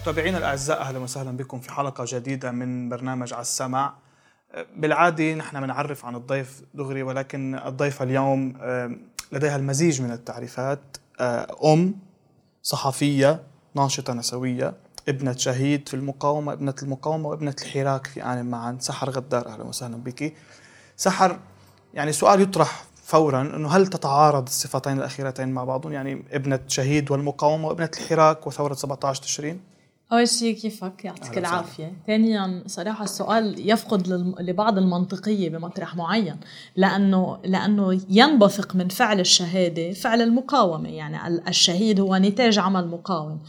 متابعينا الأعزاء أهلا وسهلا بكم في حلقة جديدة من برنامج على السمع بالعادة نحن بنعرف عن الضيف دغري ولكن الضيفه اليوم لديها المزيج من التعريفات. آه، أم صحفية ناشطة نسوية ابنة شهيد في المقاومة ابنة المقاومة وابنة الحراك في آن معا سحر غدار. أهلا وسهلا بك. سحر يعني سؤال يطرح فورا إنه هل تتعارض الصفتين الأخيرتين مع بعضهم؟ يعني ابنة شهيد والمقاومة وابنة الحراك وثورة 17 تشرين؟ أول شيء كيفك يعطيك العافية. ثانيا صراحة السؤال يفقد لبعض المنطقية بمطرح معين لأنه لأنه ينبثق من فعل الشهادة فعل المقاومة يعني الشهيد هو نتاج عمل مقاوم.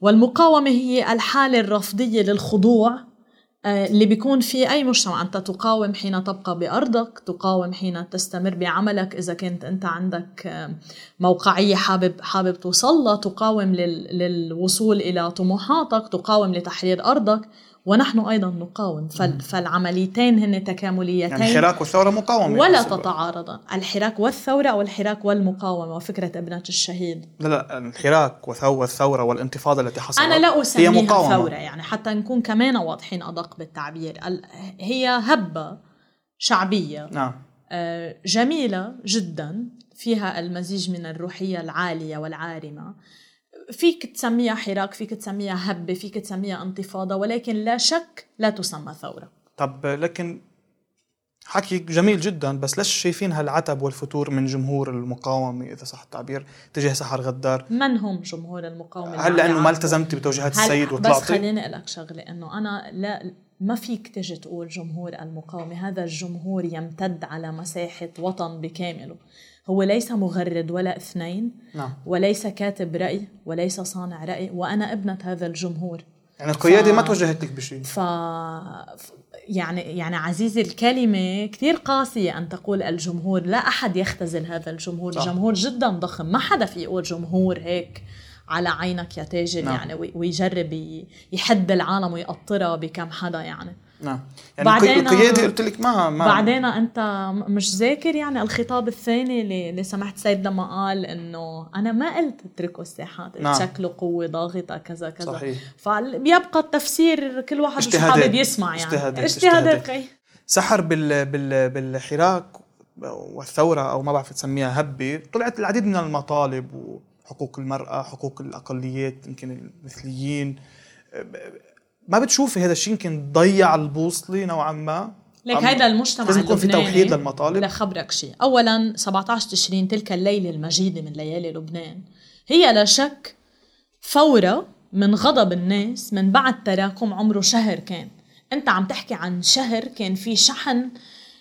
والمقاومة هي الحالة الرفضية للخضوع اللي بيكون في أي مجتمع. أنت تقاوم حين تبقى بأرضك تقاوم حين تستمر بعملك. إذا كنت أنت عندك آه، موقعية حابب حابب توصل تقاوم للوصول إلى طموحاتك تقاوم لتحرير أرضك. ونحن أيضا نقاوم. فالعمليتين هن تكامليتين. يعني الحراك والثورة مقاومة ولا تتعارضا. الحراك والثورة أو الحراك والمقاومة. وفكرة ابنة الشهيد. لا لا الحراك والثورة والانتفاضة التي حصلت أنا لا أسميها هي مقاومة. ثورة يعني حتى نكون كمان واضحين أدق بالتعبير. هي هبة شعبية. نعم. آه، جميلة جدا. فيها المزيج من الروحية العالية والعارمة. فيك تسميها حراك فيك تسميها هبة فيك تسميها انتفاضة ولكن لا شك لا تسمى ثورة. طب لكن حكي جميل جدا بس ليش شايفين هالعتب والفتور من جمهور المقاومة؟ إذا صح التعبير تجاه سحر غدار. من هم جمهور المقاومة؟ هل لأنه ما التزمتي بتوجيهات السيد وطلعتي؟ بس خليني أقول لك شغلة إنه أنا لا ما فيك تجي تقول جمهور المقاومة هذا الجمهور يمتد على مساحة وطن بكامله. هو ليس مغرد ولا اثنين نعم. وليس كاتب رأي وليس صانع رأي وأنا ابنة هذا الجمهور يعني القيادة ف... ما توجهت لك بشيء ف... يعني يعني عزيزي الكلمة كثير قاسية أن تقول الجمهور لا أحد يختزل هذا الجمهور صح. جمهور جدا ضخم ما حدا في يقول جمهور هيك على عينك يا تاجر نعم. يعني ويجرب يحد العالم ويقطرها بكم حدا يعني نعم. يعني بعدين القيادة قلت لك ما ما بعدين انت مش ذاكر يعني الخطاب الثاني اللي, اللي سمحت سيد لما قال إنه أنا ما قلت اتركوا الساحات نعم. تشكلوا قوة ضاغطة كذا كذا. صحيح. فبيبقى التفسير كل واحد مش حابب يسمع يعني. اجتهادات اجتهادات سحر بال بال بالحراك والثورة أو ما بعرف تسميها هبة طلعت العديد من المطالب وحقوق المرأة حقوق الأقليات يمكن المثليين. ما بتشوفي هذا الشيء يمكن ضيع البوصلة نوعا ما؟ لك هذا المجتمع لازم يكون في توحيد للمطالب؟ لخبرك شيء اولا 17 تشرين تلك الليلة المجيدة من ليالي لبنان. هي لا شك فورة من غضب الناس من بعد تراكم عمره شهر كان. أنت عم تحكي عن شهر كان في شحن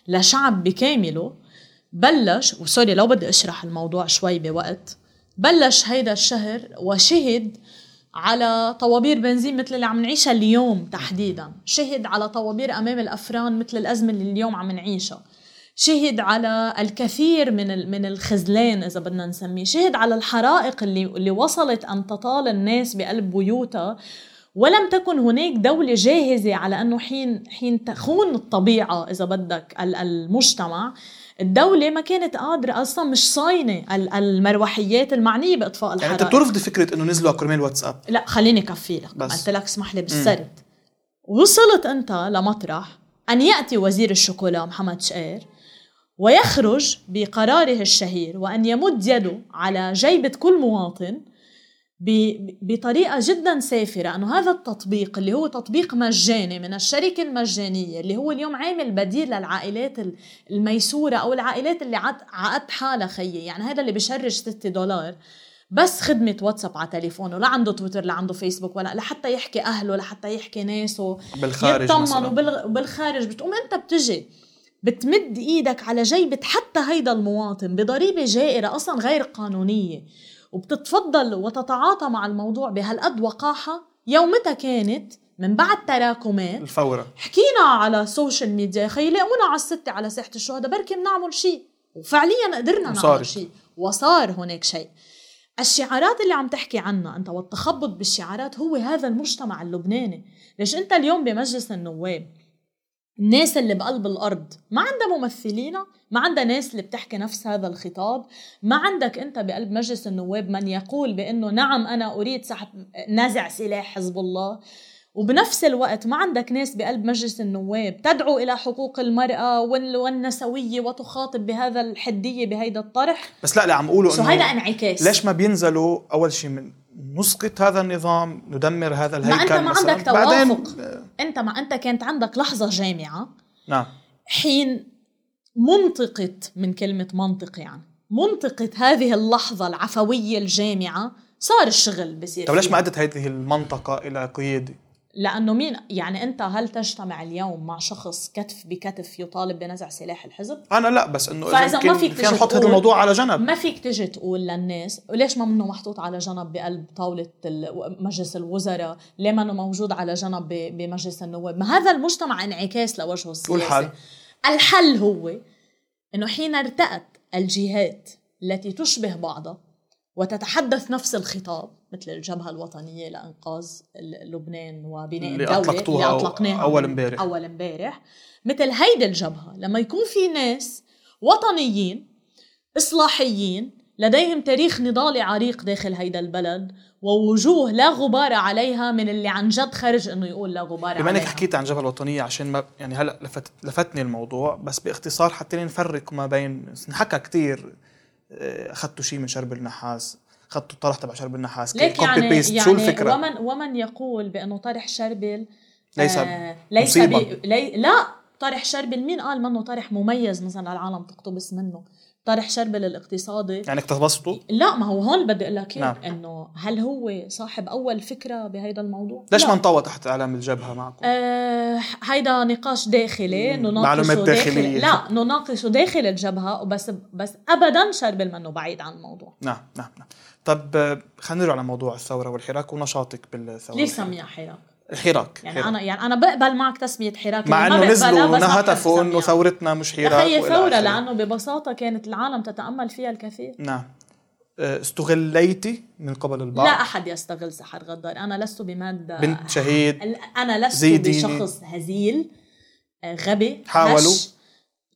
لشعب بكامله. بلش وسوري لو بدي أشرح الموضوع شوي بوقت. بلش هيدا الشهر وشهد على طوابير بنزين مثل اللي عم نعيشها اليوم تحديدا. شهد على طوابير أمام الأفران مثل الأزمة اللي اليوم عم نعيشها. شهد على الكثير من من الخذلان إذا بدنا نسميه. شهد على الحرائق اللي اللي وصلت أن تطال الناس بقلب بيوتها. ولم تكن هناك دولة جاهزة على أنه حين حين تخون الطبيعة إذا بدك المجتمع. الدولة ما كانت قادرة أصلا مش صاينة المروحيات المعنية بإطفاء الحرائق يعني أنت بترفضي فكرة إنه نزلوا على كرمال واتساب؟ لا خليني كفي لك. بس. قلت لك اسمح لي بالسرد. وصلت أنت لمطرح أن يأتي وزير الشوكولا محمد شقير ويخرج بقراره الشهير وأن يمد يده على جيبة كل مواطن بطريقة جدا سافرة أنه هذا التطبيق اللي هو تطبيق مجاني من الشركة المجانية اللي هو اليوم عامل بديل للعائلات الميسورة أو العائلات اللي عقد حالها خيي يعني هذا اللي بشرج 6 دولار بس خدمة واتساب على تليفونه لا عنده تويتر لا عنده فيسبوك ولا لحتى يحكي أهله لحتى يحكي ناسه بالخارج يطمن وبالخارج بتقوم أنت بتجي بتمد إيدك على جيبة حتى هيدا المواطن بضريبة جائرة أصلا غير قانونية. وبتتفضل وتتعاطى مع الموضوع بهالقد وقاحة. يومتها كانت من بعد تراكمات الفورة. حكينا على ال social media خي لاقونا على الستة على ساحة الشهداء بركي بنعمل شيء وفعليا قدرنا نعمل شيء وصار هناك شيء الشعارات اللي عم تحكي عنها أنت والتخبط بالشعارات هو هذا المجتمع اللبناني. ليش أنت اليوم بمجلس النواب الناس اللي بقلب الأرض. ما عندها ممثلين ما عندها ناس اللي بتحكي نفس هذا الخطاب. ما عندك أنت بقلب مجلس النواب من يقول بأنه نعم أنا أريد سحب نزع سلاح حزب الله. وبنفس الوقت ما عندك ناس بقلب مجلس النواب تدعو إلى حقوق المرأة والنسوية وتخاطب بهذا الحدية بهيدا الطرح. بس لا لا عم أقوله انه هيدا انعكاس؟ ليش ما بينزلوا أول شيء من نسقط هذا النظام ندمر هذا الهيكل ما أنت ما. عندك توافق بعدين أنت ما أنت كانت عندك لحظة جامعة نعم حين منطقت من كلمة منطق يعني منطقة هذه اللحظة العفوية الجامعة صار الشغل بصير طب ليش. ما أدت هذه المنطقة إلى قيادة؟ لأنه مين؟ يعني أنت هل تجتمع اليوم مع شخص كتف بكتف يطالب بنزع سلاح الحزب؟ أنا لا بس إنه فإذا ما فيك تجي نحط هذا الموضوع على جنب. ما فيك تجي تقول للناس وليش ما منه محطوط على جنب بقلب طاولة ال- مجلس الوزراء؟ ليه ما موجود على جنب بمجلس النواب؟ ما هذا المجتمع انعكاس لوجهه السياسي. والحل؟ الحل هو إنه حين ارتأت الجهات التي تشبه بعضها وتتحدث نفس الخطاب مثل الجبهة الوطنية لإنقاذ ال- لبنان وبناء اللي الدولة أطلقتوها اللي أطلقناها أول من- امبارح. أول امبارح مثل هيدي الجبهة لما يكون في ناس وطنيين إصلاحيين لديهم تاريخ نضالي عريق داخل هيدا البلد ووجوه لا غبار عليها من اللي عن جد خرج إنه يقول لا غبار بما عليها انك حكيت عن جبهة الوطنية عشان ما يعني هلأ لفت لفتني الموضوع بس باختصار حتى نفرق ما بين انحكى كثير أخذتوا شيء من شرب النحاس اخذتوا الطرح تبع شرب النحاس ليك copy يعني paste. يعني شو الفكرة؟ ومن ومن يقول بأنه طرح شربل ليس آه ليس. بي لي لا طرح شربل مين قال منه طرح مميز مثلا العالم تقتبس منه طرح شربل الاقتصادي يعني اقتبستوا لا ما هو هون بدي أقول لك نعم. إنه هل هو صاحب أول فكرة بهيدا الموضوع؟ ليش. ما انطوى تحت إعلام الجبهة معكم؟ آه هيدا نقاش داخلي. نناقشه معلومات داخل داخلية. لا نناقشه داخل الجبهة وبس بس ابدا شربل منه بعيد عن الموضوع نعم نعم نعم طب خلينا نرجع لموضوع الثورة والحراك ونشاطك بالثورة ليش سميها حراك؟ الحراك يعني حراك. أنا يعني أنا بقبل معك تسمية حراك مع ما إنه نزلوا بس ما بحب هتفوا إنه. ثورتنا مش حراك هي آخره. لأنه ببساطة كانت العالم تتأمل فيها الكثير نعم آه، استغليتي من قبل البعض لا أحد يستغل سحر غدار أنا لست بمادة بنت شهيد أنا لست زيديني. بشخص هزيل آه، غبي حاولوا.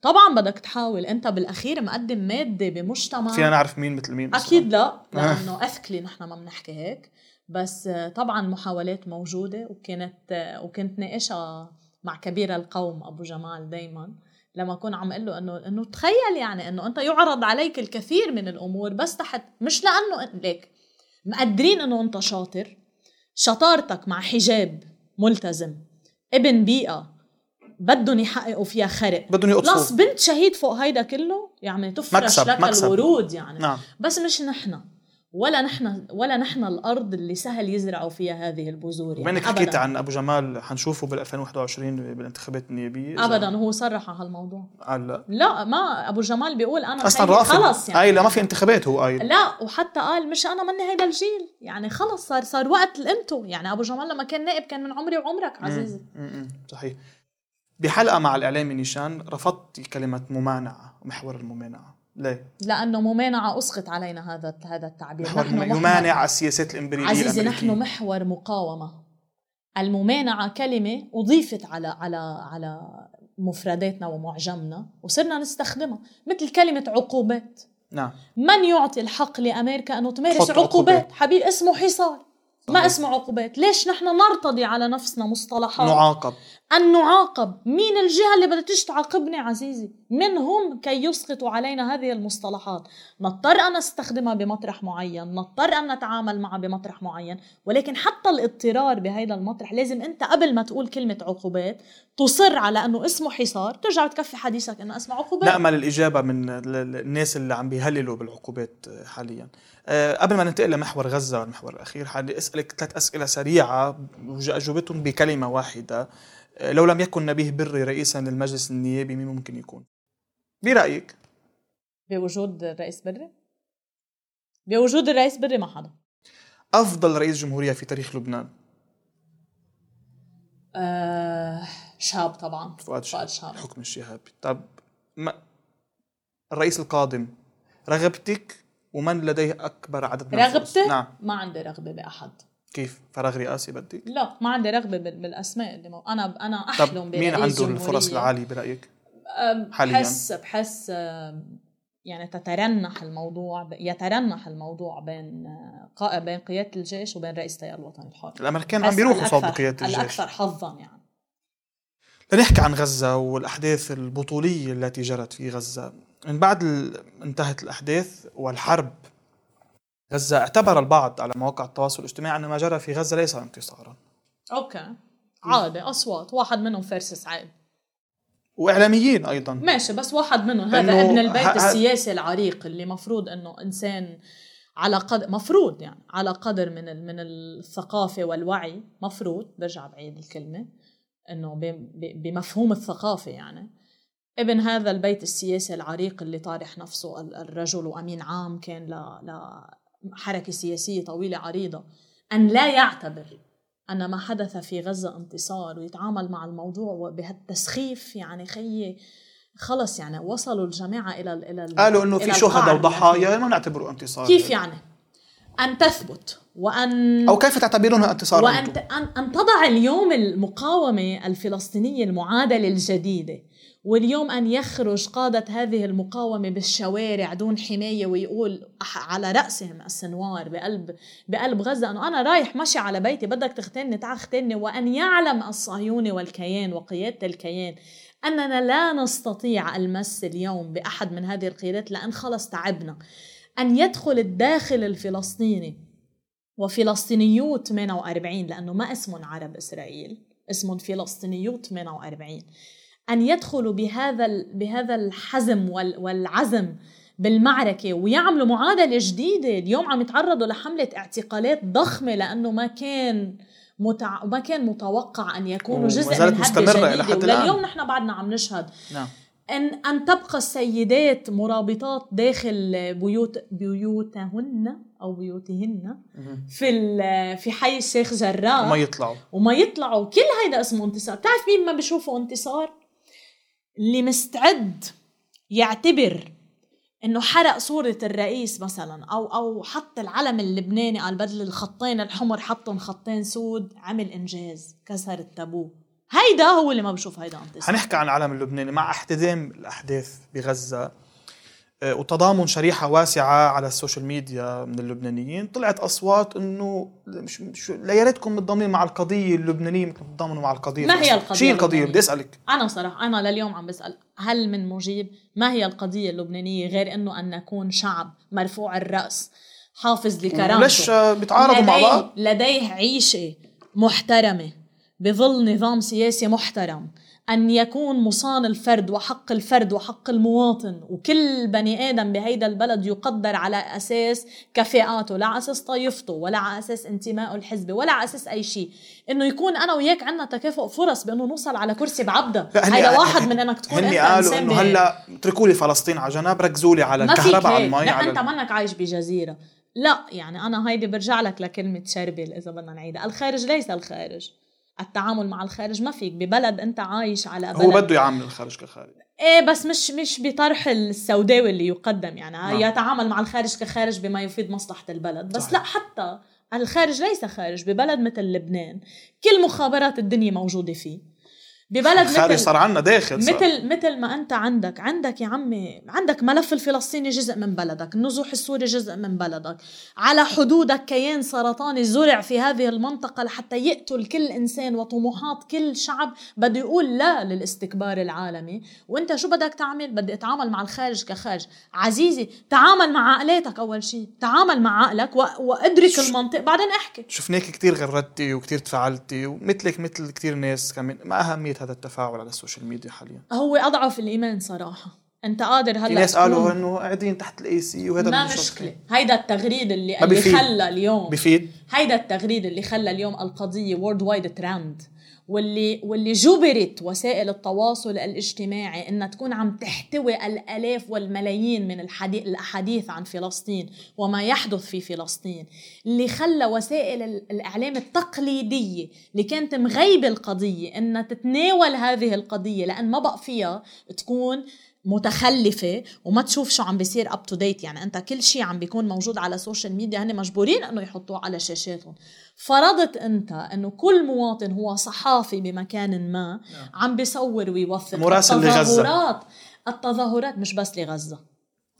طبعا بدك تحاول أنت بالأخير مقدم مادة بمجتمع فينا نعرف مين مثل مين. أكيد لا لأنه أثكلي نحن ما بنحكي هيك بس طبعا محاولات موجودة وكانت وكنت ناقشها مع كبير القوم أبو جمال دايما لما أكون عم أقول له إنه إنه تخيل يعني إنه أنت يعرض عليك الكثير من الأمور بس تحت مش لأنه أن- ليك مقدرين إنه أنت شاطر شطارتك مع حجاب ملتزم ابن بيئة بدهم يحققوا فيها خرق. بدهم لص يقطفوا بنت شهيد فوق هيدا كله يعني تفرش مكسب- لك مكسب. الورود يعني. نعم. بس مش نحن. ولا نحن ولا نحن الأرض اللي سهل يزرعوا فيها هذه البذور يعني انك حكيت. عن أبو جمال؟ حنشوفه بال 2021 بالانتخابات النيابية. ابدا هو صرح على هالموضوع قال لا. لا ما أبو جمال بيقول أنا أصلا رافض. خلص يعني. قايل لا ما في انتخابات هو قايل. لا وحتى قال مش أنا مني هيدا الجيل. يعني خلص صار صار وقت الانتو يعني أبو جمال لما كان نائب كان من عمري وعمرك عزيزي. مم، مم، صحيح. بحلقة مع الإعلامي نيشان رفضت كلمة ممانعة محور الممانعة. ليه؟ لأنه ممانعه أسقط علينا هذا هذا التعبير. محور نحن محور- يمانع السياسات الإمبريالية عزيزي الأمريكية. نحن محور مقاومة. الممانعة كلمة أضيفت على على على مفرداتنا ومعجمنا وصرنا نستخدمها مثل كلمة عقوبات. نعم. من يعطي الحق لأمريكا أنه تمارس عقوبات, عقوبات. حبيبي اسمه حصار. ما. اسمه عقوبات؟ ليش نحن نرتضي على نفسنا مصطلحات؟ نعاقب. أن نعاقب. مين الجهة اللي بدها تيجي تعاقبني عزيزي؟ من هم كي يسقطوا علينا هذه المصطلحات؟ نضطر أن نستخدمها بمطرح معين نضطر أن نتعامل معها بمطرح معين ولكن حتى الاضطرار بهذا المطرح لازم أنت قبل ما تقول كلمة عقوبات تصر على أنه اسمه حصار ترجع تكفي حديثك أنه اسمه عقوبات. نأمل الإجابة من ال- ال- الناس اللي عم بيهللوا بالعقوبات حاليا. أه، قبل ما ننتقل لمحور غزة والمحور الأخير حابب أسألك ثلاث أسئلة سريعة أجوبتهم بكلمة واحدة. لو لم يكن نبيه بري رئيسا للمجلس النيابي مين ممكن يكون؟ برأيك؟ بوجود الرئيس بري؟ بوجود الرئيس بري ما حدا. أفضل رئيس جمهورية في تاريخ لبنان. آه شاب طبعا. فؤاد شهاب فؤاد شهاب. الحكم الشهابي طب ما الرئيس القادم رغبتك ومن لديه أكبر عدد من؟ رغبتي نعم. ما عندي رغبة بأحد. كيف فراغ رئاسي بدك لا ما عندي رغبة بالأسماء اللي مو... أنا أنا أحلم طب مين عنده الفرص العالية برأيك؟ حاليا. بحس بحس يعني تترنح الموضوع يترنح الموضوع بين بين قيادة الجيش وبين رئيس التيار الوطني الحر. الأمريكان عم بيروحوا صوب قياده الجيش. الأكثر حظا يعني. لنحكي عن غزة والأحداث البطولية التي جرت في غزة. من بعد انتهت الأحداث والحرب غزة اعتبر البعض على مواقع التواصل الاجتماعي ان ما جرى في غزة ليس انتصارا. أوكي. عادي أصوات واحد منهم فارس سعيد وإعلاميين أيضا. ماشي بس واحد منهم هذا ابن البيت ه... السياسي العريق اللي مفروض إنه إنسان على قدر مفروض يعني على قدر من من الثقافة والوعي مفروض برجع بعيد الكلمة إنه بمفهوم الثقافة يعني. ابن هذا البيت السياسي العريق اللي طارح نفسه الرجل وأمين عام كان لحركه سياسية طويلة عريضة أن لا يعتبر أن ما حدث في غزة انتصار ويتعامل مع الموضوع بهالتسخيف يعني خيي خلص يعني وصلوا الجماعة إلى إلى قالوا إنه في شهداء وضحايا ما نعتبره انتصار كيف يعني؟ أن تثبت وأن أو كيف تعتبرونها انتصارا؟ وأن أن, أن تضع اليوم المقاومة الفلسطينية المعادلة الجديدة واليوم أن يخرج قادة هذه المقاومة بالشوارع دون حماية ويقول على رأسهم السنوار بقلب بقلب غزة أنه أنا رايح ماشي على بيتي بدك تختني تعال اختني وأن يعلم الصهيوني والكيان وقيادة الكيان أننا لا نستطيع المس اليوم بأحد من هذه القيادات لأن خلص تعبنا. أن يدخل الداخل الفلسطيني وفلسطينيو 48 لأنه ما اسمهم عرب إسرائيل اسمهم فلسطينيو 48 أن يدخلوا بهذا بهذا الحزم والعزم بالمعركة ويعملوا معادلة جديدة. اليوم عم يتعرضوا لحملة اعتقالات ضخمة لأنه ما كان متع... ما كان متوقع أن يكونوا جزء من مستمرة إلى حد الآن. ولليوم نحن بعدنا عم نشهد نعم. ان أن تبقى السيدات مرابطات داخل بيوت بيوتهن أو بيوتهن في في حي الشيخ جراح. وما يطلعوا. وما يطلعوا. كل هيدا اسمه انتصار. بتعرف مين ما بيشوفوا انتصار؟ اللي مستعد يعتبر إنه حرق صورة الرئيس مثلا أو أو حط العلم اللبناني قال بدل الخطين الحمر حطهم خطين سود عمل إنجاز كسر التابو. هيدا هو اللي ما بشوف هيدا انتصار حنحكي عن العلم اللبناني مع احتدام الأحداث بغزة. وتضامن شريحة واسعة على ال social media من اللبنانيين طلعت أصوات إنه مش, مش لا يا ريتكم متضامنين مع القضية اللبنانية مثل تتضامنوا مع القضية ما هي القضية؟ شو القضية؟ بدي أسألك أنا صراحة أنا لليوم عم بسأل هل من مجيب ما هي القضية اللبنانية غير إنه أن نكون شعب مرفوع الرأس حافظ لكرامته ليش بيتعارضوا مع بعض؟ لديه عيشة محترمة بظل نظام سياسي محترم أن يكون مصان الفرد وحق الفرد وحق المواطن وكل بني آدم بهيدا البلد يقدر على أساس كفاءاته لا على أساس طائفته ولا على أساس انتمائه الحزبي ولا على أساس أي شيء. إنه يكون أنا وياك عندنا تكافؤ فرص بأنه نوصل على كرسي بعبدة. هيدا واحد من إنك تكون أنت قالوا إنه هلأ اتركوا لي فلسطين على جنب ركزوا لي على الكهرباء على المي لا على أنت منك عايش بجزيرة. لا يعني أنا هيدي برجع لك لكلمة شربل إذا بدنا نعيدها. الخارج ليس الخارج. التعامل مع الخارج ما فيك ببلد أنت عايش على بلد. هو بده يعامل الخارج كخارج. إيه بس مش مش بطرح السوداوي اللي يقدم يعني. نعم. يتعامل مع الخارج كخارج بما يفيد مصلحة البلد. بس صحيح. لا حتى الخارج ليس خارج ببلد مثل لبنان. كل مخابرات الدنيا موجودة فيه. ببلد مثل صار عنا داخل صار. مثل مثل ما أنت عندك. عندك يا عمي عندك ملف الفلسطيني جزء من بلدك النزوح السوري جزء من بلدك. على حدودك كيان سرطاني زرع في هذه المنطقة لحتى يقتل كل إنسان وطموحات كل شعب. بده يقول لا للاستكبار العالمي. وأنت شو بدك تعمل؟ بدي أتعامل مع الخارج كخارج. عزيزي تعامل مع عقلاتك أول شيء تعامل مع عقلك وأدرك المنطق. بعدين احكي. شفناك كتير غردتي وكتير تفاعلتي ومثلك مثل كتير ناس كمان. ما أهمية هذا التفاعل على ال social media حاليا؟ هو أضعف الإيمان صراحة. أنت قادر هلأ في ناس قالوا إنه قاعدين تحت ال AC وهذا ما مشكلة. هيدا التغريد اللي اللي خلى اليوم بفيد هيدا التغريد اللي خلى اليوم القضية worldwide trend واللي واللي جبرت وسائل التواصل الاجتماعي إنها تكون عم تحتوي الألاف والملايين من الأحاديث عن فلسطين وما يحدث في فلسطين اللي خلى وسائل الإعلام التقليدية اللي كانت مغيبة القضية إنها تتناول هذه القضية لأن ما بقى فيها تكون متخلفة وما تشوف شو عم بيصير up to date يعني أنت كل شيء عم بيكون موجود على ال social media هن مجبورين إنه يحطوه على شاشاتهم. فرضت أنت إنه كل مواطن هو صحافي بمكان ما نعم. عم بيصور ويوثق مراسل لغزة. التظاهرات. مش بس لغزة.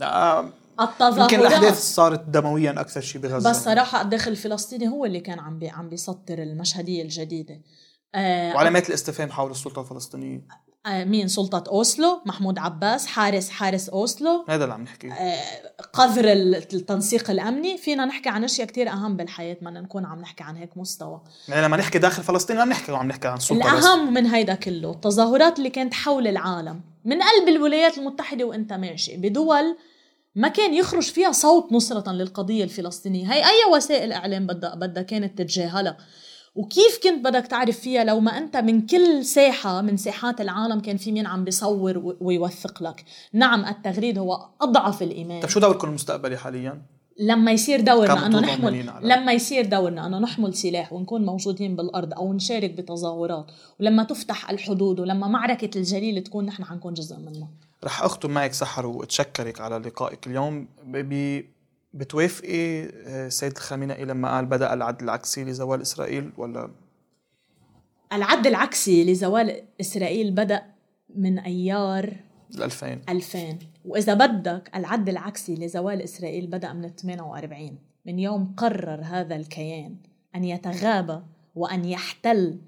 آه التظاهرات يمكن الأحداث صارت دمويا أكثر شيء بغزة. بس صراحة الداخل الفلسطيني هو اللي كان عم بي عم بيسطر المشهدية الجديدة. آه وعلامات الاستفهام حول السلطة الفلسطينية. مين؟ سلطة أوسلو محمود عباس حارس حارس أوسلو. هذا اللي عم نحكي. آه قذر التنسيق الأمني. فينا نحكي عن أشياء كتير أهم بالحياة ما نكون عم نحكي عن هيك مستوى. يعني لما نحكي داخل فلسطين عم نحكي عم نحكي عن السلطة الأهم بس. من هيدا كله التظاهرات اللي كانت حول العالم من قلب الولايات المتحدة وأنت ماشي بدول ما كان يخرج فيها صوت نصرة للقضية الفلسطينية. هي أي وسائل إعلام بدها بدها كانت تتجاهلها. وكيف كنت بدك تعرف فيها لو ما أنت من كل ساحة من ساحات العالم كان في مين عم بيصور ويوثق لك؟ نعم التغريد هو أضعف الإيمان. طيب شو دوركم المستقبلي حاليا؟ لما يصير دورنا أنه نحمل لما يصير دورنا أنه نحمل سلاح ونكون موجودين بالأرض أو نشارك بتظاهرات ولما تفتح الحدود ولما معركة الجليل تكون نحن حنكون جزء منها. رح اختم معك سحر وأتشكرك على لقائك اليوم ب بتوافقي آه، الخامنئي لما قال بدأ العد العكسي لزوال إسرائيل ولا؟ العد العكسي لزوال إسرائيل بدأ من أيار 2000 2000 وإذا بدك العد العكسي لزوال إسرائيل بدأ من 48 من يوم قرر هذا الكيان أن يتغابى وأن يحتل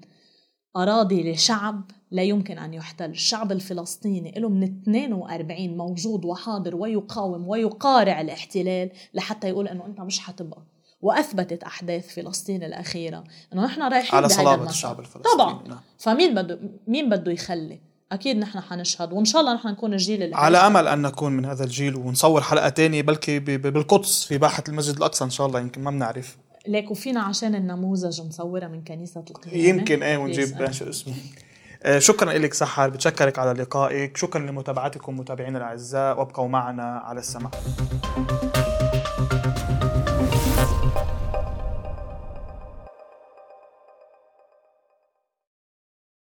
أراضي لشعب لا يمكن أن يحتل. الشعب الفلسطيني له من 42 موجود وحاضر ويقاوم ويقارع الاحتلال لحتى يقول أنه أنت مش حتبقى. وأثبتت أحداث فلسطين الأخيرة إنه نحن رايحين على صلابة الشعب الفلسطيني. طبعا. نعم. فمين بده مين بده يخلي؟ أكيد نحن حنشهد. وإن شاء الله نحن نكون الجيل اللي على أمل أن نكون من هذا الجيل ونصور حلقة تانية بلكي بالقدس في باحة المسجد الأقصى إن شاء الله يمكن ما بنعرف. ليك وفينا عشان النموذج نصورها من كنيسة القيامة. يمكن إيه ونجيب شو اسمه. آه، شكرا لك سحر بتشكرك على لقائك. شكرا لمتابعتكم متابعينا الأعزاء وابقوا معنا على السمع